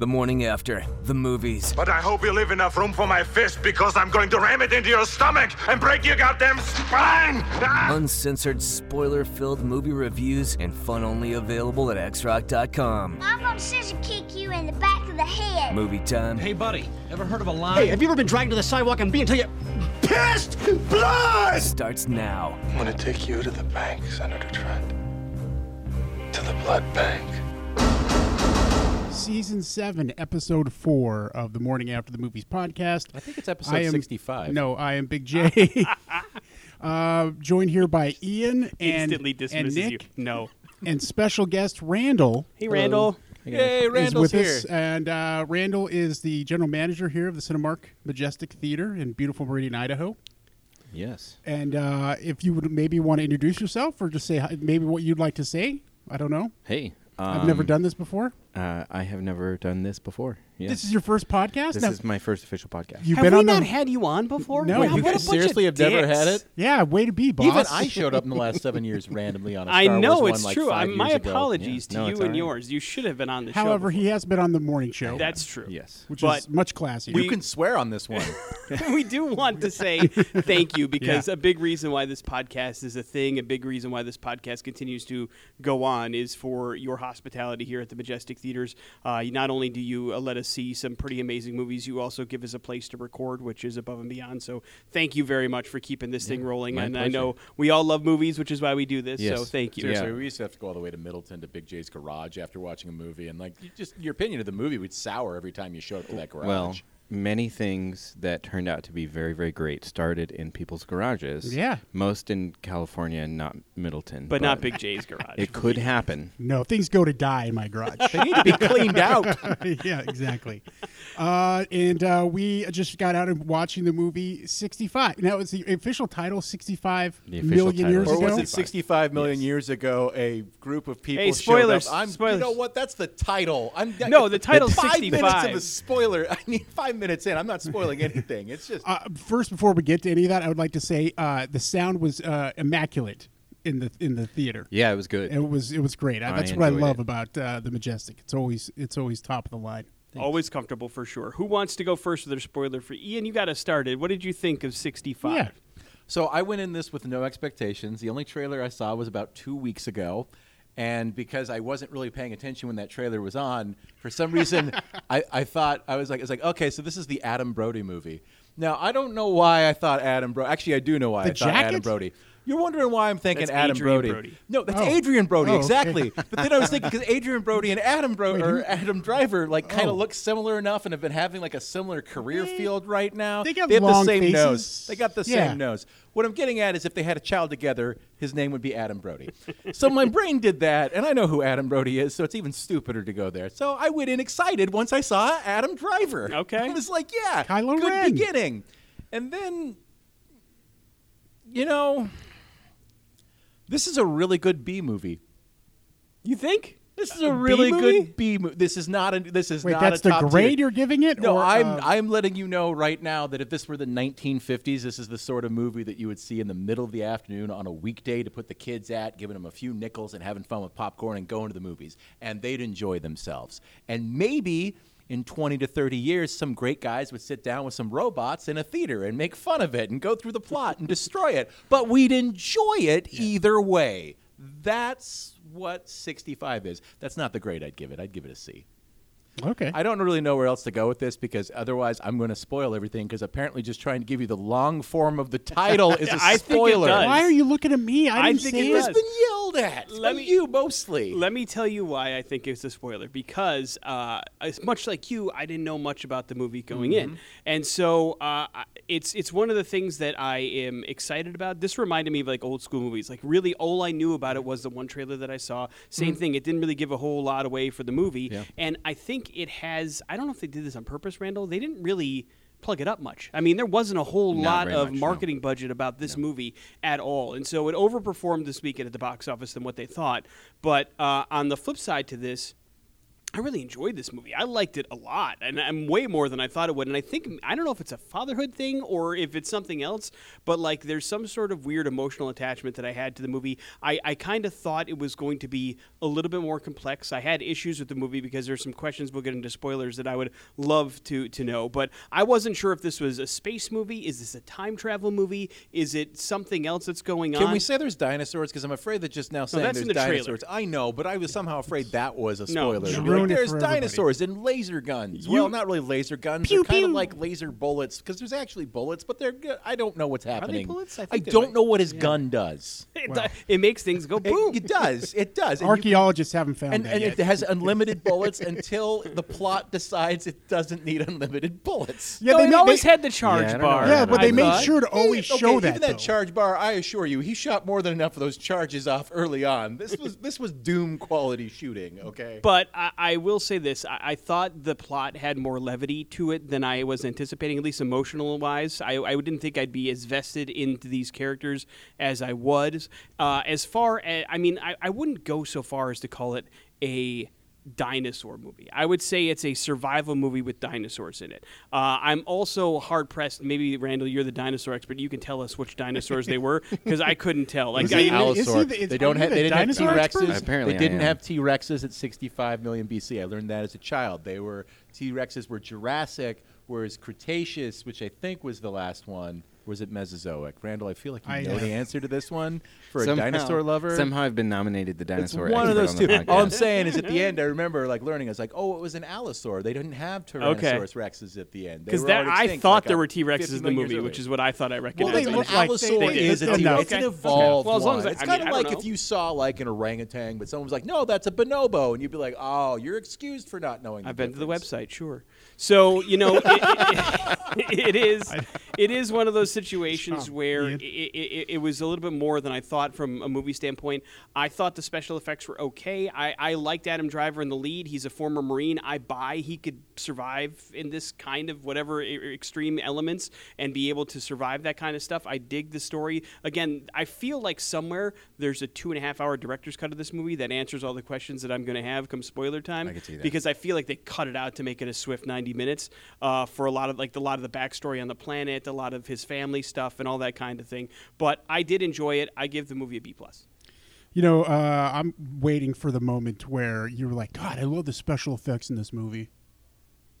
The morning after, the movies. But I hope you leave enough room for my fist because I'm going to ram it into your stomach and break your goddamn spine! Ah! Uncensored, spoiler filled movie reviews and fun only available at xrock.com. I'm gonna scissor kick you in the back of the head. Movie time Hey, buddy, ever heard of a line? Hey, have you ever been dragged to the sidewalk and beat until you pissed blood? starts now. I'm gonna take you to the bank, Senator Trent. To the blood bank. Season 7, Episode 4 of the Morning After the Movies podcast. I think it's episode I am, 65. No, I am Big J. uh, joined here by Ian and, Instantly and Nick you. No. and special guest Randall Hey, Randall. Yay, is Randall's with here. us. And uh, Randall is the general manager here of the Cinemark Majestic Theater in beautiful Meridian, Idaho. Yes. And uh, if you would maybe want to introduce yourself or just say hi- maybe what you'd like to say, I don't know. Hey, I've never um, done this before. Uh, I have never done this before. Yeah. This is your first podcast. This Now, is my first official podcast. you've Have been we on not the had you on before? No, Wow, you what a guys bunch seriously of have never dicks. had it? yeah, way to be, boss. Even I showed up in the last seven years randomly on a I Star know Wars it's one, like true. five I, my ago. apologies Yeah. No, to it's you and all right. yours. You should have been on the show. However, he has been on the morning show. That's true. Yes. which but is much classier. You can swear on this one. we do want to say thank you because a big reason why this podcast is a thing, a big reason why this podcast continues to go on is for your hospitality here at the Majestic Theaters. Uh, not only do you uh, let us see some pretty amazing movies, you also give us a place to record, which is above and beyond. So thank you very much for keeping this thing rolling. my and I know we all love movies, which is why we do this. So thank you. Seriously, Yeah. we used to have to go all the way to Middleton to Big J's garage after watching a movie, and like just your opinion of the movie would sour every time you showed up to that garage. Well, many things that turned out to be very, very great started in people's garages. Yeah. Most in California, and not Middleton. But not Big J's garage. It could happen. no, things go to die in my garage. they need to be cleaned out. yeah, exactly. Uh, and uh, we just got out of watching the movie 65. Now, it's the official title 65 The official million title years is Or was it 65 million years ago? A group of people. Hey, showed spoilers, Up. I'm, spoilers. You know what? That's the title. I'm No, the title's five minutes of 65. a spoiler. I mean, five minutes in. I'm not spoiling anything. It's just. Uh, first, before we get to any of that, I would like to say uh, the sound was uh, immaculate in the in the theater. Yeah, it was good. It was it was great. I, I that's what I love it. about uh, the Majestic. It's always it's always top of the line. Always comfortable for sure. Who wants to go first with their spoiler for Ian? You got us started. What did you think of 65? Yeah. So I went in this with no expectations. The only trailer I saw was about two weeks ago. And because I wasn't really paying attention when that trailer was on, for some reason, I, I thought, I was like, it's like, okay, so this is the Adam Brody movie. Now, I don't know why I thought Adam Brody. Actually, I do know why The I thought Adam? Brody. You're wondering why I'm thinking That's Adam Adrien Brody. Brody. No, that's Oh. Adrien Brody, Oh, okay. exactly. But then I was thinking, because Adrien Brody and Adam Brody, or Adam Driver, like kind Oh. of look similar enough and have been having like a similar career field right now. they got have long the same faces. nose. They got the Yeah. same nose. What I'm getting at is if they had a child together, his name would be Adam Brody. so my brain did that, and I know who Adam Brody is, so it's even stupider to go there. So I went in excited once I saw Adam Driver. Okay. I was like, yeah, Kylo good Ren. beginning. And then, you know, this is a really good B movie. You think? This is a really movie? good B movie. This is not a. This is Wait, not that's a the grade tier. you're giving it? No, or, I'm uh, I'm letting you know right now that if this were the 1950s, this is the sort of movie that you would see in the middle of the afternoon on a weekday to put the kids at, giving them a few nickels and having fun with popcorn and going to the movies, and they'd enjoy themselves. And maybe in 20 to 30 years, some great guys would sit down with some robots in a theater and make fun of it and go through the plot and destroy it, but we'd enjoy it either way. That's what 65 is. That's not the grade I'd give it. I'd give it a C. okay. I don't really know where else to go with this because otherwise I'm going to spoil everything because apparently just trying to give you the long form of the title is a I think it spoiler. does. Why are you looking at me? I I didn't think say it it. does. It's been yelled at. Let Let me- you mostly. Let me tell you why I think it's a spoiler. Because uh, as much like you, I didn't know much about the movie going Mm-hmm. in, and so uh, it's it's one of the things that I am excited about. This reminded me of like old school movies. Like really, all I knew about it was the one trailer that I saw. Same thing. It didn't really give a whole lot away for the movie. Yeah. and I think it has. I don't know if they did this on purpose, Randall. They didn't really. Plug it up much. I mean, there wasn't a whole Not lot of much, no. marketing budget about this movie at all, and so it overperformed this weekend at the box office than what they thought. But uh, on the flip side to this, I really enjoyed this movie. I liked it a lot, and I'm way more than I thought it would. And I think I don't know if it's a fatherhood thing or if it's something else, but like there's some sort of weird emotional attachment that I had to the movie. I, I kind of thought it was going to be a little bit more complex. I had issues with the movie because there's some questions we'll get into spoilers that I would love to to know, but I wasn't sure if this was a space movie. Is this a time travel movie? Is it something else that's going on? Can we say there's dinosaurs? Because I'm afraid that just now saying that's there's in the trailer. dinosaurs. I know, but I was somehow afraid that was a spoiler. you To be ruined like, it there's for everybody. dinosaurs and laser guns. You- well, not really laser guns. Pew, they're kind of like laser bullets because there's actually bullets, but they're good. I don't know what's happening. bullets? I I, think they don't might- know what his gun does. It, it makes things go boom. It, it does. It does. Archaeologists haven't found and, that and yet. it has unlimited bullets until the plot decides it doesn't need unlimited bullets. yeah, no, they it made- always they- had the charge Yeah, bar. Yeah, but I they made sure to always okay, show even that. that charge bar. I assure you, he shot more than enough of those charges off early on. This was this was Doom quality shooting. Okay, But I, I will say this: I, I thought the plot had more levity to it than I was anticipating, at least emotional wise. I, I didn't think I'd be as vested into these characters as I was. Uh, as far as I mean, I, I wouldn't go so far as to call it a dinosaur movie. I would say it's a survival movie with dinosaurs in it. Uh, I'm also hard pressed. Maybe Randall, you're the dinosaur expert. You can tell us which dinosaurs they were because I couldn't tell. Like Is I, he- Allosaur. the- they don't have. the They didn't have T Rexes. Apparently they didn't have T Rexes at 65 million BC. I learned that as a child. They were T Rexes were Jurassic, whereas Cretaceous, which I think was the last one, was it Mesozoic. Randall, I feel like you I, know uh, the answer to this one for Somehow- a dinosaur lover. Somehow I've been nominated the dinosaur. It's one of those on two. All I'm saying is at the end, I remember like learning. I was like, oh, it was an allosaur. They didn't have Tyrannosaurus Rexes at the end. They because that I thought like, there were T Rexes in the movie, which is what I thought I recognized. they They look like allosaur they- is a they- T. It's an Okay. evolved Well, as long as I- one. It's kind of like if you saw like an orangutan, but someone was like, "No, that's a bonobo," and you'd be like, "Oh, you're excused for not knowing." I've been to the website, sure. So you know, it, it, it is it is one of those situations where it, it, it was a little bit more than I thought from a movie standpoint. I thought the special effects were okay. I, I liked Adam Driver in the lead. He's a former Marine. I buy he could survive in this kind of whatever extreme elements and be able to survive that kind of stuff. I dig the story. Again, I feel like somewhere there's a two and a half hour director's cut of this movie that answers all the questions that I'm going to have come spoiler time. I could see that. Because I feel like they cut it out to make it a swift 90 minutes uh, for a lot of like a lot of the backstory on the planet, a lot of his family stuff, and all that kind of thing. But I did enjoy it. I give the movie a B plus. You know, uh, I'm waiting for the moment where you're like, God, I love the special effects in this movie.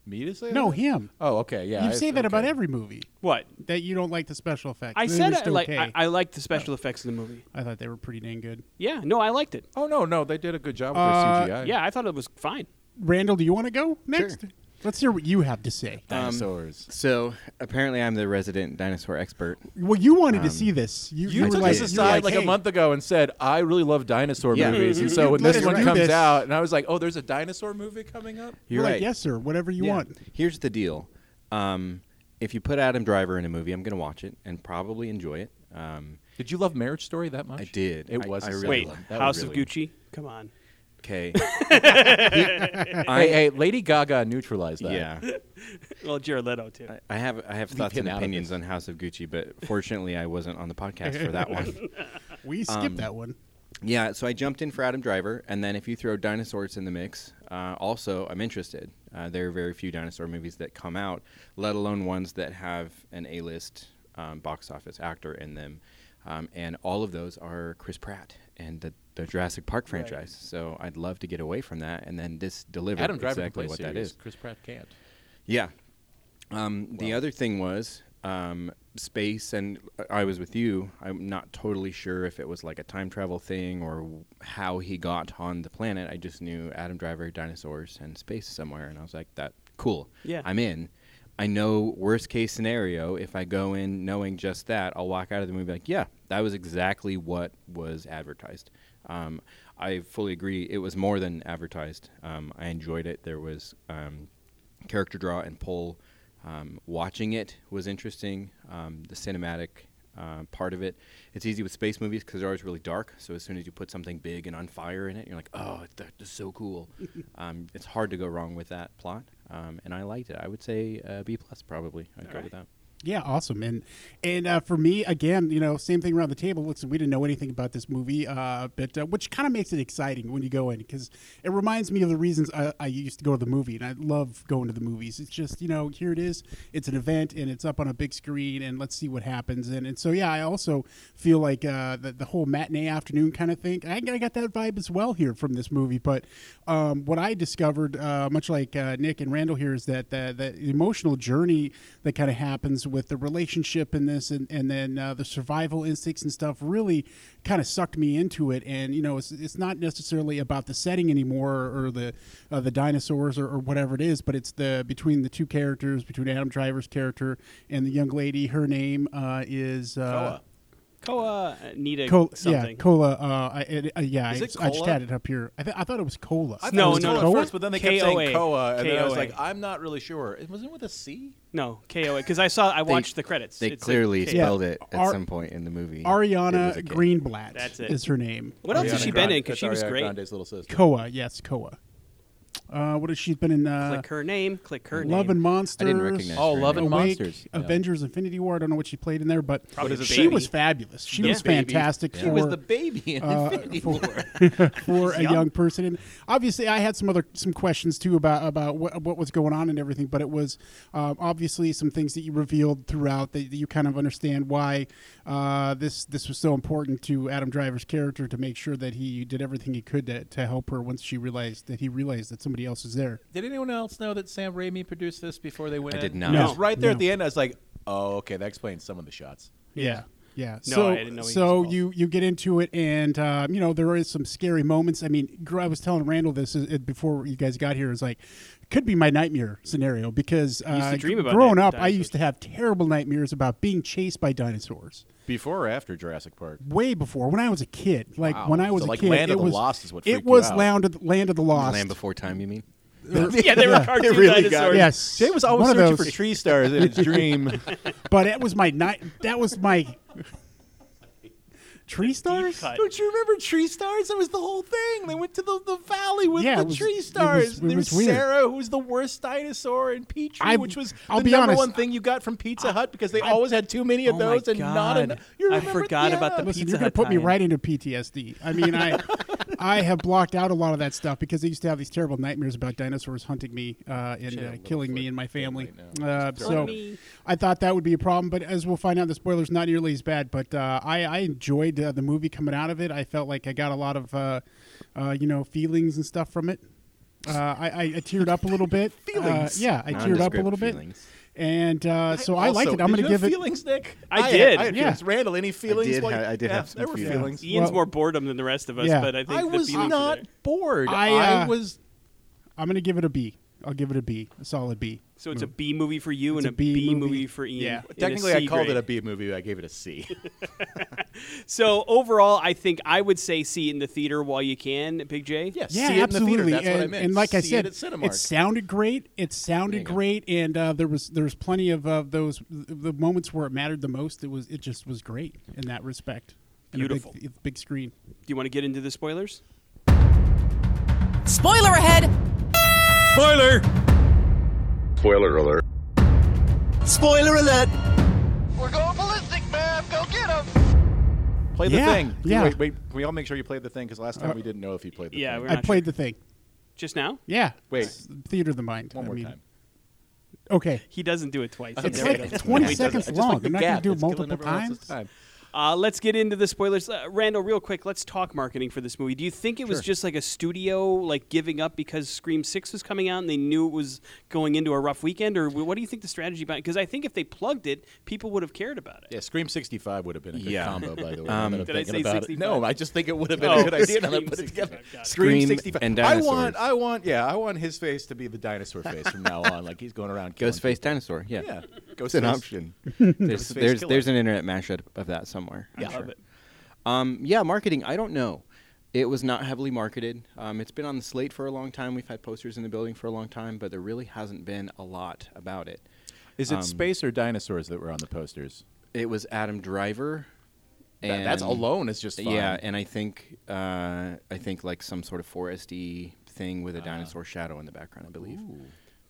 Me to say? No, that? him. Oh, okay, yeah. you I- say that about every movie What? that you don't like the special effects. I They said were I, like okay. I, I liked the special effects in the movie. I thought they were pretty dang good. Yeah, no, I liked it. Oh no, no, they did a good job with Uh, their CGI. Yeah, I thought it was fine. Randall, do you want to go next? Let's hear what you have to say. dinosaurs. So apparently I'm the resident dinosaur expert. Well, you wanted to Um, see this. You, You were took like, us you were aside like, hey, a month ago and said, "I really love dinosaur Yeah. movies," and so when let this us one do comes this. out, and I was like, "Oh, there's a dinosaur movie coming up." You're You're like, yes, sir. Whatever you Yeah. want. Here's the deal. Um, if you put Adam Driver in a movie, I'm going to watch it and probably enjoy it. Um, Did you love Marriage Story that much? I did. It I- was. I a really solid Wait, one. That House was of really- Gucci? Come on. Okay. Hey, hey, Lady Gaga neutralized that. yeah. Well, Jared Leto too. I- I have I have thoughts him and out of opinions this. on House of Gucci, but fortunately I wasn't on the podcast for that one. We skipped Um, that one. Yeah, so I jumped in for Adam Driver, and then if you throw dinosaurs in the mix, uh, also I'm interested. Uh, there are very few dinosaur movies that come out, let alone ones that have an A-list um, box office actor in them, um, and all of those are Chris Pratt and the, the Jurassic Park franchise. So I'd love to get away from that, and then this delivered Adam exactly what play that is. Chris Pratt can't. Yeah. Um, the other thing was um, space, and I was with you. I'm not totally sure if it was like a time travel thing or how he got on the planet. I just knew Adam Driver, dinosaurs, and space somewhere, and I was like, "That cool. Yeah. I'm in." I know worst case scenario. If I go in knowing just that, I'll walk out of the movie like, "Yeah, that was exactly what was advertised." Um, I fully agree. It was more than advertised. Um, I enjoyed it. There was um, character draw and pull. Um, watching it was interesting. Um, the cinematic uh, part of it. It's easy with space movies because they're always really dark. So as soon as you put something big and on fire in it, you're like, oh, it's, that is so cool. um, it's hard to go wrong with that plot. Um, and I liked it. I would say uh, B plus probably. I'd go with that. Yeah, awesome. And and uh, for me, again, you know, same thing around the table. Looks, we didn't know anything about this movie, uh, but uh, which kind of makes it exciting when you go in because it reminds me of the reasons I, I used to go to the movie, and I love going to the movies. It's just you know, here it is. It's an event, and it's up on a big screen, and let's see what happens. And and so yeah, I also feel like uh, the the whole matinee afternoon kind of thing. I, I got that vibe as well here from this movie. But um, what I discovered, uh, much like uh, Nick and Randall here, is that the, the emotional journey that kind of happens with the relationship in this and, and then uh, the survival instincts and stuff really kind of sucked me into it. And you know it's, it's not necessarily about the setting anymore or the uh, the dinosaurs or, or whatever it is but it's the between the two characters between adam driver's character and the young lady her name uh, is uh, uh, Nita Col- yeah, something. cola. Uh, I, it, uh, yeah, Is I, it I just cola? had it up here. I, th- I thought it was cola. I thought No, it was no, Koa no. at first, but then they kept saying K-O-A. Koa, and then I was K-O-A. like, I'm not really sure. It wasn't with a C. no, KOA. Because I saw, I watched the credits. They It's a clearly K- spelled it at Ar- some point in the movie. It Ariana a K. Greenblatt. That's it. Is her name? What else has Ariana she been Grande- in? Because she was Ariana great. Grande's little sister. Koa. Yes, Koa. Uh, what has she been in? Uh, Click her name. Click her name. Love name. and Monsters. I didn't recognize Oh, her Love name. and Awake, Monsters. Yeah. Avengers: Infinity War. I don't know what she played in there, but Probably she baby. was fabulous. She Yeah. was Baby. fantastic She for was the baby in uh, Infinity for, War. for a young. young person. And obviously, I had some other some questions too about about what, what was going on and everything. But it was um, obviously some things that you revealed throughout that, that you kind of understand why uh, this this was so important to Adam Driver's character to make sure that he did everything he could to, to help her once she realized that he realized that somebody else is there. Did anyone else know that Sam Raimi produced this before they went I in? did not. It No. was right there No. at the end. I was like, oh, okay, that explains some of the shots. Yeah. Yeah. No, so I didn't know he was so involved. you you get into it, and um, you know there is some scary moments. I mean, gr- I was telling Randall this uh, before you guys got here. Is like could be my nightmare scenario because uh, used to dream about growing di- up, I used to have terrible nightmares about being chased by dinosaurs. Before or after Jurassic Park? Way before when I was a kid, like Wow. when I was So, a like, kid, Land of it the was Lost is what it freaked you was out. Land of the, Land of the Lost. Land Before Time, you mean? yeah, they were Yeah. cartoon really got dinosaurs. it. Yes, Jay was always one searching for tree stars in his dream. but it was my night. That was my tree stars. Don't you remember Tree Stars? That was the whole thing. They went to the, the valley with Yeah, the was- Tree it was- Stars. it there was was. Cera, who was the worst dinosaur, and Petrie, I- which was I'll the be number honest. one thing you got from Pizza Hut because they always had too many of Oh those and not enough. You remember, I remember? forgot about the Yeah. Listen, Pizza you're gonna put me tie-in. right into PTSD. I mean, I I have blocked out a lot of that stuff because I used to have these terrible nightmares about dinosaurs hunting me uh, and uh, killing me and my family. Uh, so me. I thought that would be a problem, but as we'll find out, the spoilers not nearly as bad. But uh, I, I enjoyed uh, the movie coming out of it. I felt like I got a lot of uh, uh, you know feelings and stuff from it. Uh, I, I, I teared up a little bit. Feelings? Uh, yeah, I teared up a Nondescript little bit. Feelings. And uh, so I liked it. I'm going to you have give it. feelings, Nick. I had- did. I had Yeah. feelings. Randall, any feelings? did Like- ha- I did yeah, have some there were feelings. feelings. Ian's Well- more boredom than the rest of us, Yeah. but I think I the was not bored. I, I uh, was. I'm going to give it a B. I'll give it a B, a solid B. So it's a B movie for you It's and a a B B, movie. movie. for Ian. Yeah. and a Technically, I C called grade. it a B movie. I gave it a C. So overall, I think I would say see it in the theater while you can, Big J. Yes. Yeah, see it in the absolutely. theater. That's and, what I meant. and like I See said, it at Cinemark. sounded great. It sounded great, and uh, there was there was plenty of uh, those the moments where it mattered the most. It was it just was great in that respect. And a big- Beautiful. big, screen. Do you want to get into the spoilers? Spoiler ahead! Spoiler. Spoiler alert. Spoiler alert! We're going ballistic, man. Go get him. Play the Yeah, thing. yeah. Wait, wait. Can we all make sure you played the thing? Because last time Uh, we didn't know if you played the yeah, thing. we're I not played the thing. Just now? Yeah. Wait. It's Theater of the mind. One I more mean, time. Okay. He doesn't do it twice. He It's never like does. 20 He doesn't. seconds I just long. like the I'm not gonna gap. do it It's killing multiple everyone else's times. time. Uh, let's get into the spoilers. Uh, Randall, real quick, let's talk marketing for this movie. Do you think it was Sure. just like a studio like giving up because Scream Six was coming out and they knew it was going into a rough weekend, or what do you think the strategy behind? Because I think if they plugged it, people would have cared about it. Yeah, Scream 65 would have been a good Yeah. combo, by the way. Um, I'm Did I say about 65? It. No, I just think it would have been Oh, a good idea now Scream put it together. 65, it. Scream Scream 65. and I want, I want, yeah, I want his face to be the dinosaur face from now on. Like he's going around. Ghost face dinosaur. Yeah. Yeah, It's an option. there's Ghostface there's, killer. there's an internet mashup of that somewhere. I'm I love sure. it. Um, yeah, marketing. I don't know. It was not heavily marketed. Um, it's been on the slate for a long time. We've had posters in the building for a long time, but there really hasn't been a lot about it. Is it Um, space or dinosaurs that were on the posters? It was Adam Driver. That, And that's alone is just fine. Yeah, and I think uh, I think like some sort of foresty thing with a dinosaur shadow in the background. I believe.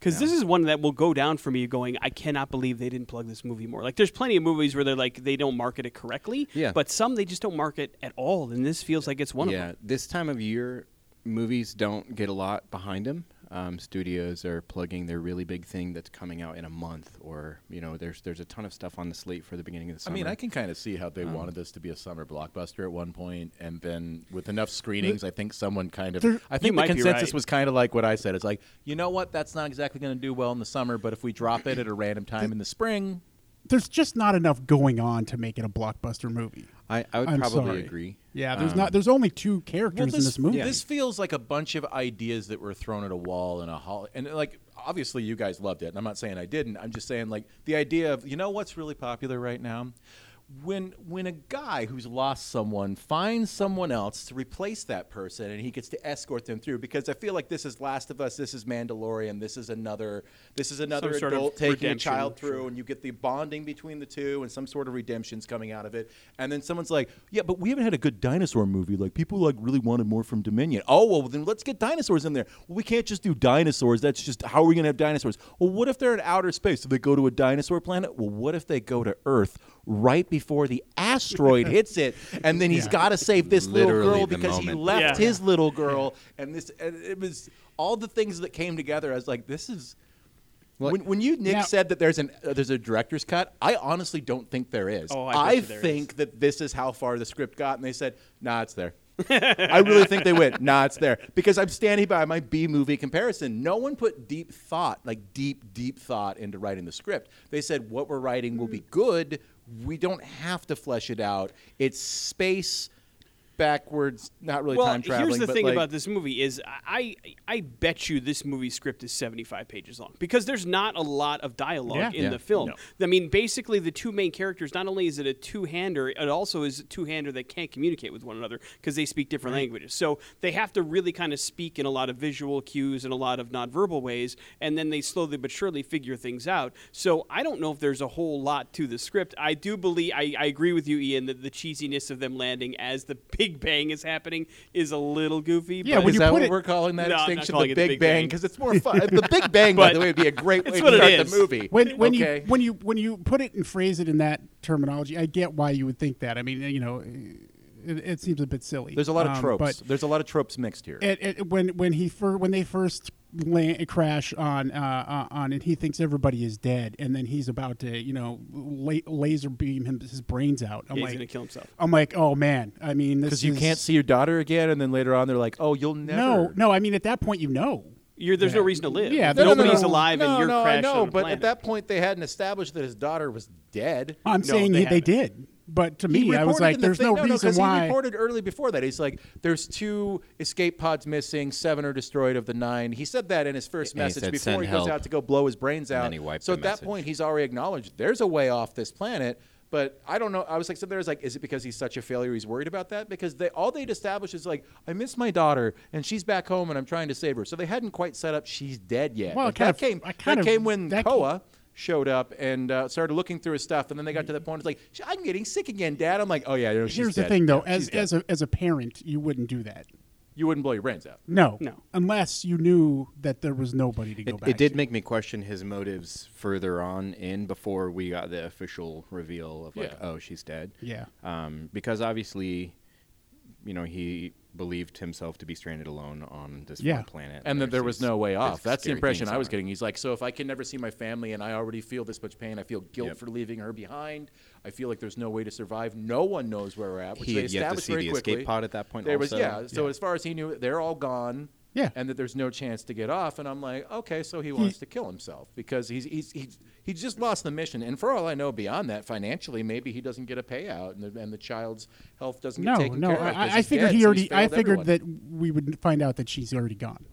Because this is one that will go down for me going, I cannot believe they didn't plug this movie more. Like, there's plenty of movies where they're like, they don't market it correctly. Yeah. But some they just don't market at all. And this feels like it's one yeah, of them. Yeah, this time of year, movies don't get a lot behind them. Um, studios are plugging their really big thing that's coming out in a month, or you know, there's there's a ton of stuff on the slate for the beginning of the summer. I mean, I can kind of see how they Um, wanted this to be a summer blockbuster at one point, and then with enough screenings, I think someone kind of. I think the consensus right. was kind of like what I said. It's like, you know what? That's not exactly going to do well in the summer, but if we drop it at a random time in the spring, There's just not enough going on to make it a blockbuster movie. I, I would I'm probably sorry. agree. Yeah, there's Um, not. There's only two characters in this movie. This feels like a bunch of ideas that were thrown at a wall in a hall, and like obviously you guys loved it. And I'm not saying I didn't. I'm just saying like the idea of you know what's really popular right now. When when a guy who's lost someone finds someone else to replace that person and he gets to escort them through because I feel like this is Last of Us, this is Mandalorian, this is another this is another of adult taking a child through sure. and you get the bonding between the two and some sort of redemption's coming out of it. And then someone's like, "Yeah, but we haven't had a good dinosaur movie. Like people like really wanted more from Dominion. Oh, well then let's get dinosaurs in there. Well, we can't just do dinosaurs. That's just how are we going to have dinosaurs? Well, what if they're in outer space? Do they go to a dinosaur planet? Well, what if they go to Earth right before the asteroid hits it and then he's Yeah. got to save this little girl the because he left Yeah. his little girl and this and it was all the things that came together. I was like, this is Well, when, when you Nick Now- said that there's an uh, there's a director's cut, I honestly don't think there is. Oh, I bet you there think is. that this is how far the script got, and they said, "Nah, it's there." I really think they went, "Nah, it's there," because I'm standing by my B movie comparison. No one put deep thought, like deep, deep thought, into writing the script. They said, "What we're writing will be good. We don't have to flesh it out. It's space." Backwards, not really well, time traveling. here's the but thing like, about this movie is I I bet you this movie script is 75 pages long because there's not a lot of dialogue Yeah. in Yeah. the film. I mean, basically the two main characters not only is it a two-hander, it also is a two-hander that can't communicate with one another because they speak different languages. So they have to really kind of speak in a lot of visual cues and a lot of nonverbal ways, and then they slowly but surely figure things out. So I don't know if there's a whole lot to the script. I do believe I, I agree with you, Ian, that the cheesiness of them landing as the Big Bang is happening is a little goofy. Yeah, but when is you that put what it- we're calling that No, extinction? calling the it the Big, Big Bang Bang. because it's more fun. the Big Bang, by the way, would be a great way to start the movie. when when okay. you when you when you put it and phrase it in that terminology, I get why you would think that. I mean, you know, it, it seems a bit silly. There's a lot of Um, tropes. but There's a lot of tropes mixed here. it, it, when when he fir- when they first la- crash on uh, uh, on and he thinks everybody is dead, and then he's about to you know la- laser beam him his brains out. I'm Yeah, like, he's gonna kill himself. I'm like, oh man. I mean, Because you is- can't see your daughter again, and then later on they're like, "Oh, you'll never." No, no. I mean, at that point, you know. You're, there's no reason to live. Yeah, no, no, no, nobody's no. alive no, and you're no, I crashed know, but planet. at that point they hadn't established that his daughter was dead. I'm No, saying they they did, but to me, I was like, the there's thing- no, no, reason 'cause why. He reported early before that. He's like, "There's two escape pods missing. Seven are destroyed of the nine. He said that in his first And he message said, before "Send he goes help." out to go blow his brains And out. then he wiped so the at that point, he's already acknowledged there's a way off this planet. But I don't know. I was like, so there's like, is it because he's such a failure? He's worried about that because they all they'd established is like, I miss my daughter and she's back home and I'm trying to save her. So they hadn't quite set up she's dead yet. Well, And it kind that of- came. That of- came when that Koa showed up and uh, started looking through his stuff, and then they got to the point. It's like, I'm getting sick again, Dad. I'm like, oh yeah, no, she's Here's the thing, though. Yeah, as she's dead. as a as a parent, you wouldn't do that. you wouldn't blow your brains out. No, No. unless you knew that there was nobody to go It, back. it did to. make me question his motives further on in before we got the official reveal of like, Yeah. oh, she's dead. Yeah. Um, because obviously, you know, he believed himself to be stranded alone on this Yeah. one planet. And that there was no way off. That's the impression I was are. getting. He's like, so if I can never see my family and I already feel this much pain, I feel guilt Yep. for leaving her behind. I feel like there's no way to survive. No one knows where we're at. Which He they had yet to see very the quickly. escape pod at that point There was yeah. So as far as he knew, they're all gone. Yeah. And that there's no chance to get off. And I'm like, okay, so he wants to kill himself because he's he's he's he just lost the mission. And for all I know, beyond that, financially, maybe he doesn't get a payout, and the, and the child's health doesn't get No, taken no. care of. 'cause I, I figured dead, he already. he's I figured everyone. that we would find out that she's already gone.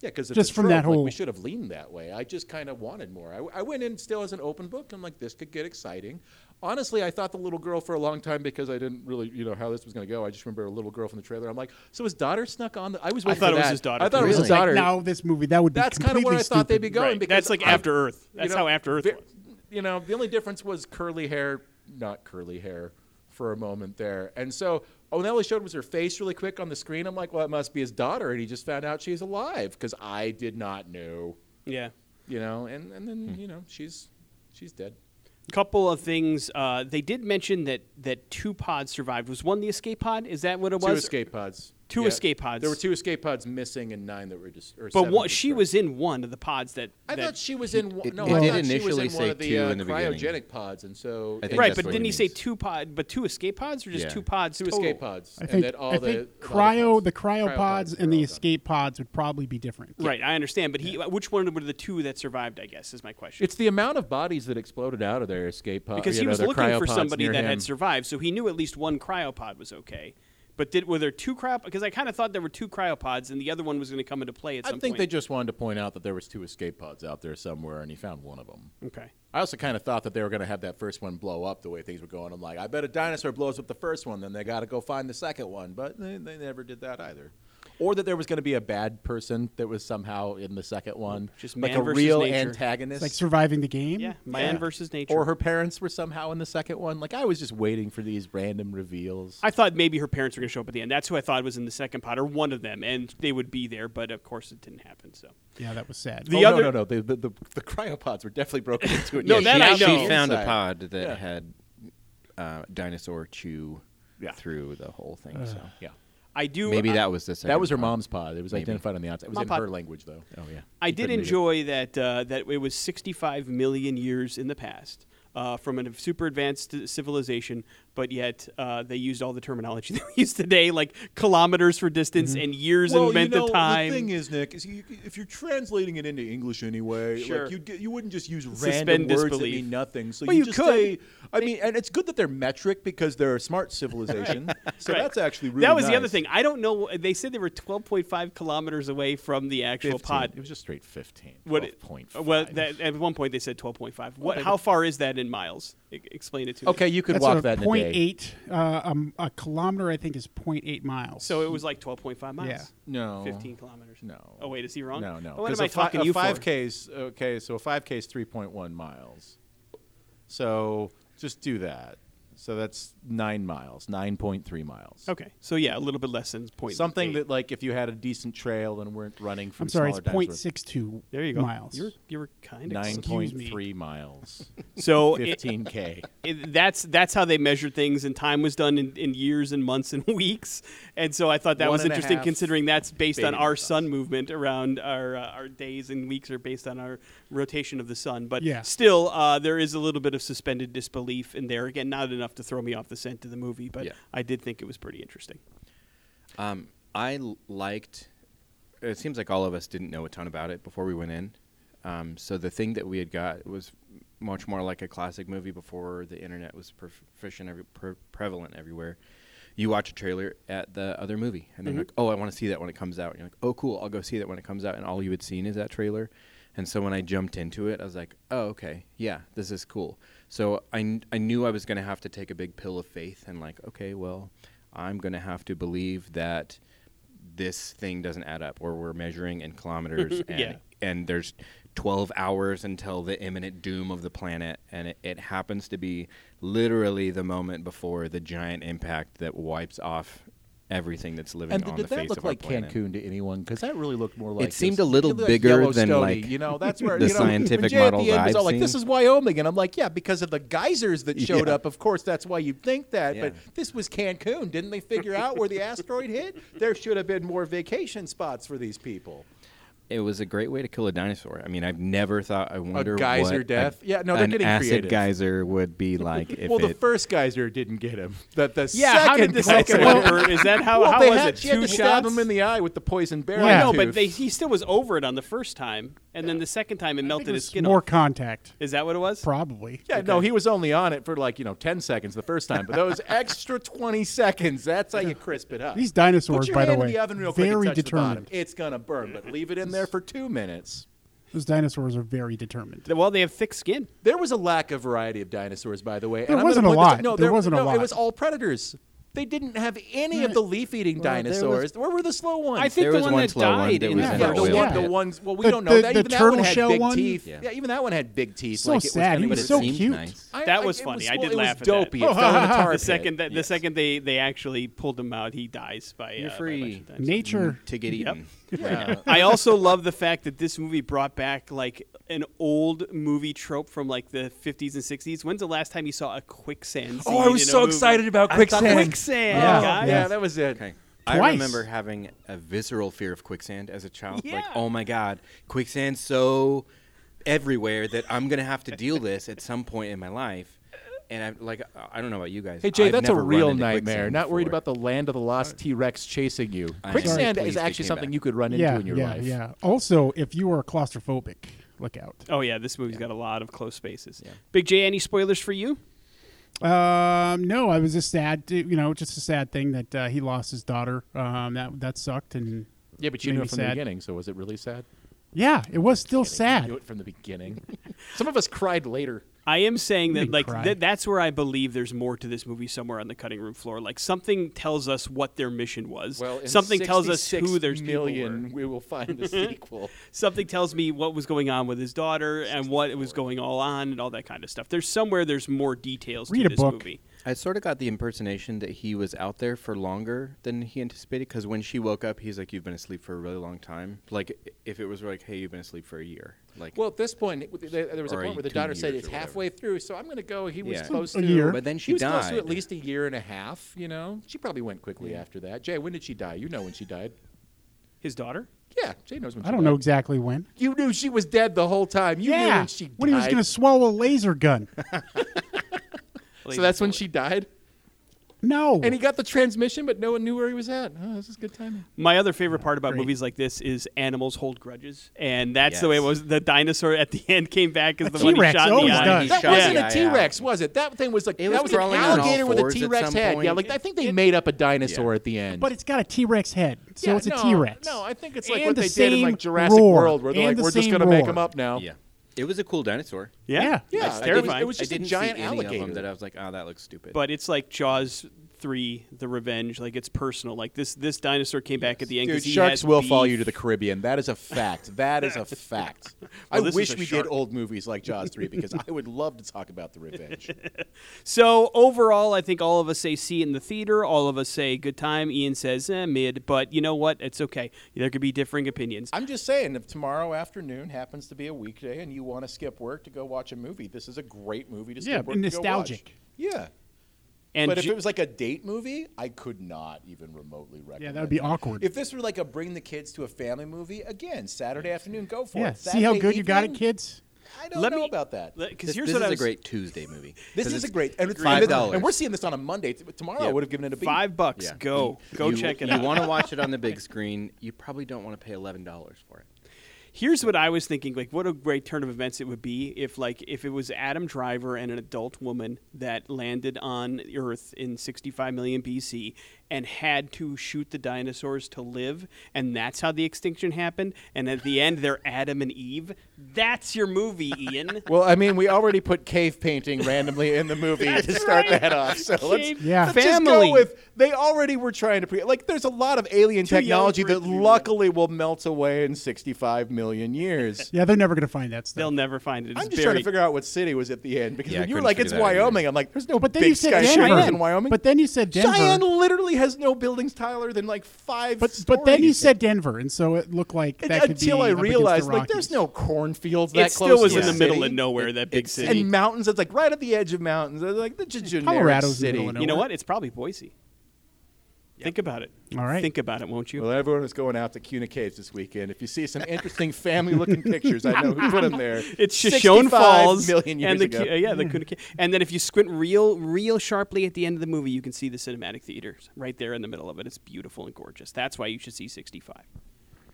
Yeah, because Just from that like, whole- we should have leaned that way. I just kind of wanted more. I, I went in still as an open book. I'm like, this could get exciting. Honestly, I thought the little girl for a long time because I didn't really, you know, how this was going to go. I just remember a little girl from the trailer. I'm like, so his daughter snuck on. The, I was. I thought for it was his daughter, I thought too. it was his Like, daughter. now this movie that would be That's kind of where I thought they'd be going Right. because That's like I- After Earth. you That's know, how After Earth was. You know, the only difference was curly hair, not curly hair, for a moment there. And so, oh, and all he showed was her face really quick on the screen. I'm like, well, it must be his daughter, and he just found out she's alive because I did not know. Yeah. You know, and and then hmm. you know she's she's dead. Couple of things. Uh, they did mention that that two pods survived. Was one the escape pod? Is that what it was? Two escape pods. Two Yeah. escape pods. There were two escape pods missing and nine that were just. Or But seven one, she was in one of the pods that. I that- thought she was in. One, It- no, it I did thought she was initially in one say of the, two uh, in the beginning. cryogenic pods, and so I think right, but didn't he he say two pod, but two escape pods, or just Yeah. two pods? two total? escape pods, I and think, that all I the think all the cryo, pods- the cryopods cryopods and the all done. escape pods would probably be different. Right, I understand, but he, which one were the two that survived? I guess is my question. It's the amount of bodies that exploded out of their escape pod. because he was looking for somebody that had survived, so he knew at least one cryopod was okay. But did were there two cryo? Because I kind of thought there were two cryopods, and the other one was going to come into play at I some think they just wanted to point out that there was two escape pods out there somewhere, and he found one of them. okay. I also kind of thought that they were going to have that first one blow up the way things were going. I'm like, I bet a dinosaur blows up the first one, then they got to go find the second one. But they, they never did that either. Or that there was going to be a bad person that was somehow in the second one, Just like a versus real nature. antagonist. Like surviving the game. Yeah, man Yeah. versus nature. or her parents were somehow in the second one. Like I was just waiting for these random reveals. I thought maybe her parents were going to show up at the end. That's who I thought was in the second pod, or one of them, and they would be there. But of course, it didn't happen. So Yeah, that was sad. The oh, other- no, no, no. The, the, the, the cryopods were definitely broken into. No, Yeah, that she- I know. she found a pod that Yeah. had uh, dinosaur chew Yeah. through the whole thing. so Yeah. I do. maybe I, that was the second That was her pod. mom's pod. It was Maybe. identified on the outside. It was Mom in pod. her language, though. Oh yeah. I She did couldn't it. enjoy that uh, that it was 65 million years in the past uh, from a super advanced civilization, but yet uh, they used all the terminology that we use today, like kilometers for distance and years Mm-hmm. Well, in meant you know, of time. The thing is, Nick, is you, if you're translating it into English anyway, Sure. like you d- you wouldn't just use Suspend random words that mean nothing. So Well, you, you could. say. I mean, and it's good that they're metric because they're a smart civilization. so Right. that's actually really that was the other thing. I don't know. They said they were 12.5 kilometers away from the actual 15. pod. It was just straight 15. What it- 12.5. Well, that, at one point they said 12.5. What? they- How far is that in miles? E- explain it to me. okay, you could That's walk that in a point day. Eight. Uh, um, a kilometer, I think, is 0.8 miles. So it was like 12.5 miles. Yeah. No. 15 kilometers. No. Oh wait, is he wrong? No, no. Oh, what 'Cause am I a fi- talking a you for? 5K's, okay, so a 5K is 3.1 miles. So just do that. So that's nine miles, 9.3 miles. Okay, so yeah, a little bit less than point. Something eight. that, like, if you had a decent trail and weren't running from I'm sorry, it's smaller dinosaurs, 0.62 There you go. miles. You're you were kind of nine Excuse point me. three miles, so 15k. that's that's how they measure things, and time was done in, in years and months and weeks. And so I thought that One was interesting, considering that's based on our months. sun movement around our uh, our days and weeks are based on our rotation of the sun. But Yeah. still, uh, there is a little bit of suspended disbelief in there. Again, not enough to throw me off the scent of the movie, but Yeah. I did think it was pretty interesting. Um, I l- liked. It seems like all of us didn't know a ton about it before we went in. Um, so the thing that we had got was much more like a classic movie before the internet was proficient, every, pre- prevalent everywhere. You watch a trailer at the other movie, and then you're like, "Oh, I want to see that when it comes out." And you're like, "Oh, cool, I'll go see that when it comes out." And all you had seen is that trailer. And so when I jumped into it, I was like, "Oh, okay, yeah, this is cool." So I, kn- I knew I was going to have to take a big pill of faith and like, okay, well, I'm going to have to believe that this thing doesn't add up, or we're measuring in kilometers, and, Yeah. and there's 12 hours until the imminent doom of the planet, and it, it happens to be literally the moment before the giant impact that wipes off everything that's living And on did the that face look of our like planet. Cancun to anyone? Because that really looked more like It seemed a little like bigger than, like, you know that's where the you know, scientific Jay at the end was all like this is Wyoming, and I'm like yeah because of the geysers that showed Yeah. up. Of course that's why you think that, Yeah. but this was Cancun. Didn't they figure out where the asteroid hit? There should have been more vacation spots for these people. It was a great way to kill a dinosaur. I mean, I've never thought. I wonder geyser what death? A, Yeah, no, they're an getting acid creative. geyser would be like if well, the it. first geyser didn't get him. The the Yeah, second how did the second geyser- one burn? Is that how? well, how they was had, it? She had Two to stab him in the eye with the poison berry. Yeah. I know, but they, he still was over it on the first time, and then the second time it I think melted it his skin more off. contact, Is that what it was? probably. Yeah, no, he was only on it for like you know ten seconds the first time, but those extra twenty seconds, that's how you crisp it up. These dinosaurs, Put your by the way, the oven real quick very touch the bottom. determined. It's gonna burn, but leave it in there for two minutes. Those dinosaurs are very determined. Well, they have thick skin. There was a lack of variety of dinosaurs, by the way. There and I'm wasn't a point this out- lot. No, There wasn't a lot. It was all predators. They didn't have any of the leaf-eating Well, there was- dinosaurs. Where were the slow ones? I think There the was one one that slow one died that in was the in yeah, an the, first one, the ones. Well, we The- don't know. the- that, the even that one turtle had shell big one? teeth. Yeah. Yeah. even that one had big teeth. So like it was sad. gonna He was but it so seemed cute. nice. I- That I- was it funny. I well, did it laugh was at that. dopey. It fell in a tar the pit. second that the second they, they actually pulled him out, he dies by You're uh, by free. electrocution. Nature. to get eaten. Yeah. I also love the fact that this movie brought back like an old movie trope from like the 50s and 60s. When's the last time you saw a quicksand? Oh, I was in so excited about I quicksand. Quicksand, Yeah. guys. yeah, that was it. Okay. I Twice. remember having a visceral fear of quicksand as a child. Like, Yeah. oh my god, quicksand's so everywhere that I'm gonna have to deal this at some point in my life. And I'm like, I don't know about you guys. Hey Jay, I've that's a never run real into nightmare. quicksand Not worried before. about the land of the lost T Rex chasing you. I know. Quicksand Sorry. is they actually came something back. you could run into yeah, in your yeah, life. yeah. Also, if you are claustrophobic, look out. Oh yeah, this movie's got a lot of close spaces. Big J, any spoilers for you? Um, no, I was just sad. To, you know, just a sad thing that uh, he lost his daughter. Um, that that sucked, and Yeah, but you made knew me it from the beginning, so was it really sad? Yeah, it was still You sad. knew it from the beginning. Some of us cried later. I am saying that like th- that's where I believe there's more to this movie somewhere on the cutting room floor. Like something tells us what their mission was. Well, in something tells us who their people million, were. we will find the sequel. Something tells me what was going on with his daughter and what it was going all on and all that kind of stuff. There's somewhere there's more details Read to a this book. movie. I sort of got the impersonation that he was out there for longer than he anticipated. Because when she woke up, he's like, "You've been asleep for a really long time." Like if it was like, "Hey, you've been asleep for a year," like. Well, at this point, it- there there was a point where the daughter said it's halfway through, so I'm going to go. He was Yeah. close A to. year. But then she he was close to at least a year and a half. You know, she probably went quickly after that. Jay, when did she die? You know when she died. His daughter? Yeah, Jay knows when. I she don't know exactly when. You knew she was dead the whole time. You knew yeah, when she died. when he was going to swallow a laser gun. so that's when she died. No, And he got the transmission, but no one knew where he was at. Oh, this is good timing. My other favorite part about Great. movies like this is animals hold grudges, and that's the way it Yes. was. The dinosaur at the end came back as the one he T-Rex shot in always the eye. does. That shot wasn't the a guy T Rex, out. was it? That thing was like It that was was an crawling on all alligator with a fours at T Rex some head. Yeah, point. like I think they made up a dinosaur Yeah. at the end. but it's got a T Rex head, so Yeah, it's a no, T Rex. No, I think it's like And what the they did in same like Jurassic roar. World, where they're And like, the we're just same gonna make roar. them up now. yeah, it was a cool dinosaur. Yeah, Yeah. Yeah, it's I- terrifying. It was I just a didn't giant see any of alligator. them that I was like, "Oh, that looks stupid." but it's like Jaws three, The Revenge. Like it's personal. Like this this dinosaur came back at the end. Dude, 'cause he sharks has will follow you to the Caribbean. That is a fact. That is a fact. I Well, this wish we shark. did old movies like Jaws 3 because I would love to talk about the revenge. So overall, I think all of us say see it in the theater. All of us say good time. Ian says eh, mid, but you know what? It's okay. There could be differing opinions. I'm just saying, if tomorrow afternoon happens to be a weekday and you want to skip work to go watch a movie, this is a great movie to skip Yeah, work to go nostalgic. watch. Yeah. And but if J- it was like a date movie, I could not even remotely recommend. Yeah, that would be awkward. If this were like a bring the kids to a family movie, again, Saturday afternoon, go for yeah, it. see how Saturday good you got it, kids. I don't Let know me- about that. because this, here's this what is I a was, a great Tuesday movie. This is a great and it's Five and- dollars. and we're seeing this on a Monday. Tomorrow Yeah. I would have given it a B. five bucks. Yeah. Go go you, check it out. If you out. want to watch it on the big screen? You probably don't want to pay eleven dollars for it. Here's what I was thinking: like, what a great turn of events it would be if, like, if it was Adam Driver and an adult woman that landed on Earth in 65 million BC and had to shoot the dinosaurs to live, and that's how the extinction happened. And at the end, they're Adam and Eve. That's your movie, Ian. Well, I mean, we already put cave painting randomly in the movie to start right. that off. So let's, Yeah. let's just go with they already were trying to pre- like. There's a lot of alien Too technology for it that to be real. luckily will melt away in 65 million years. Yeah, they're never going to find that stuff. They'll never find it. It's I'm just trying to figure out what city was at the end because Yeah, when you were like, it's that out either. Wyoming, I'm like, there's no but then big you said skyscrapers Denver. in Wyoming. But then you said Denver. Cheyenne literally has no buildings, Tyler, than like five. but but then you said Denver, and so it looked like that uh, could until be I up against the realized like there's no cornfields that It close still was to in the the middle of nowhere. That big it's- city. and mountains. It's like right at the edge of mountains. It's like the g- generic Colorado's in the city. of you know what? It's probably Boise. Think about it. All right. Think about it, won't you? Well, everyone is going out to Kuna Caves this weekend. If you see some interesting family-looking pictures, I know who put them there. It's Shoshone 65 Falls million years and the ago. Uh, yeah the Kuna Ca- and then if you squint real real sharply at the end of the movie, you can see the cinematic theaters right there in the middle of it. It's beautiful and gorgeous. That's why you should see 65.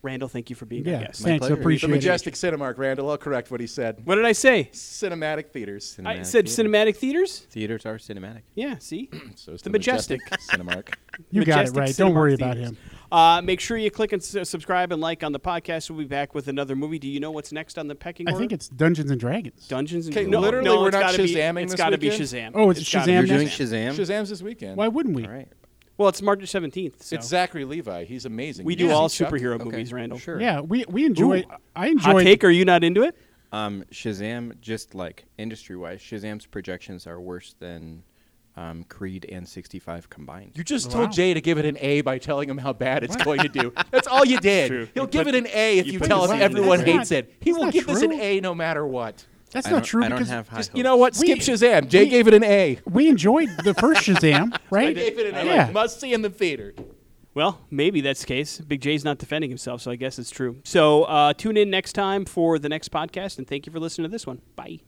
Randall, thank you for being Yeah, our guest. thanks. I pleasure. the appreciate majestic Cinemark, Randall. I'll correct what he said. What did I say? Cinematic theaters. I said theater. cinematic theaters. Theaters are cinematic. Yeah, see, So it's the majestic. Cinemark. it. You got it Majestic right. Don't Cinemark worry about theaters. him. Uh, make sure you click and s- subscribe and like on the podcast. We'll be back with another movie. Do you know what's next on the pecking order? I think it's Dungeons and Dragons. Dungeons and Okay, no, literally, no, we're not gotta be- Shazamming It's this got to be weekend? Shazam. Oh, is it gotta be Shazam You're doing next? Shazam. Shazam's this weekend. Why wouldn't we? All right. Well, it's March 17th. So. It's Zachary Levi. He's amazing. we You do all see Chuck? superhero Okay, movies, Randall. Sure. Yeah, we we enjoy. Ooh. I enjoy. Hot take? Are you not into it? Um, Shazam, just like industry wise, Shazam's projections are worse than um, Creed and 65 combined. You just told Jay to give it an A by telling him how bad it's going to do. That's all you did. true. He'll You give put- it an A if you you, tell his him everyone hates it. He will give not this an. A no matter what. That's I not don't, true I don't because have high Just, hopes. you know what? Skip We- Shazam. Jay we- gave it an A. we enjoyed the first Shazam, right? I gave it an A. Yeah. Must see in the theater. Well, maybe that's the case. Big J's not defending himself, so I guess it's true. So uh, tune in next time for the next podcast, and thank you for listening to this one. Bye.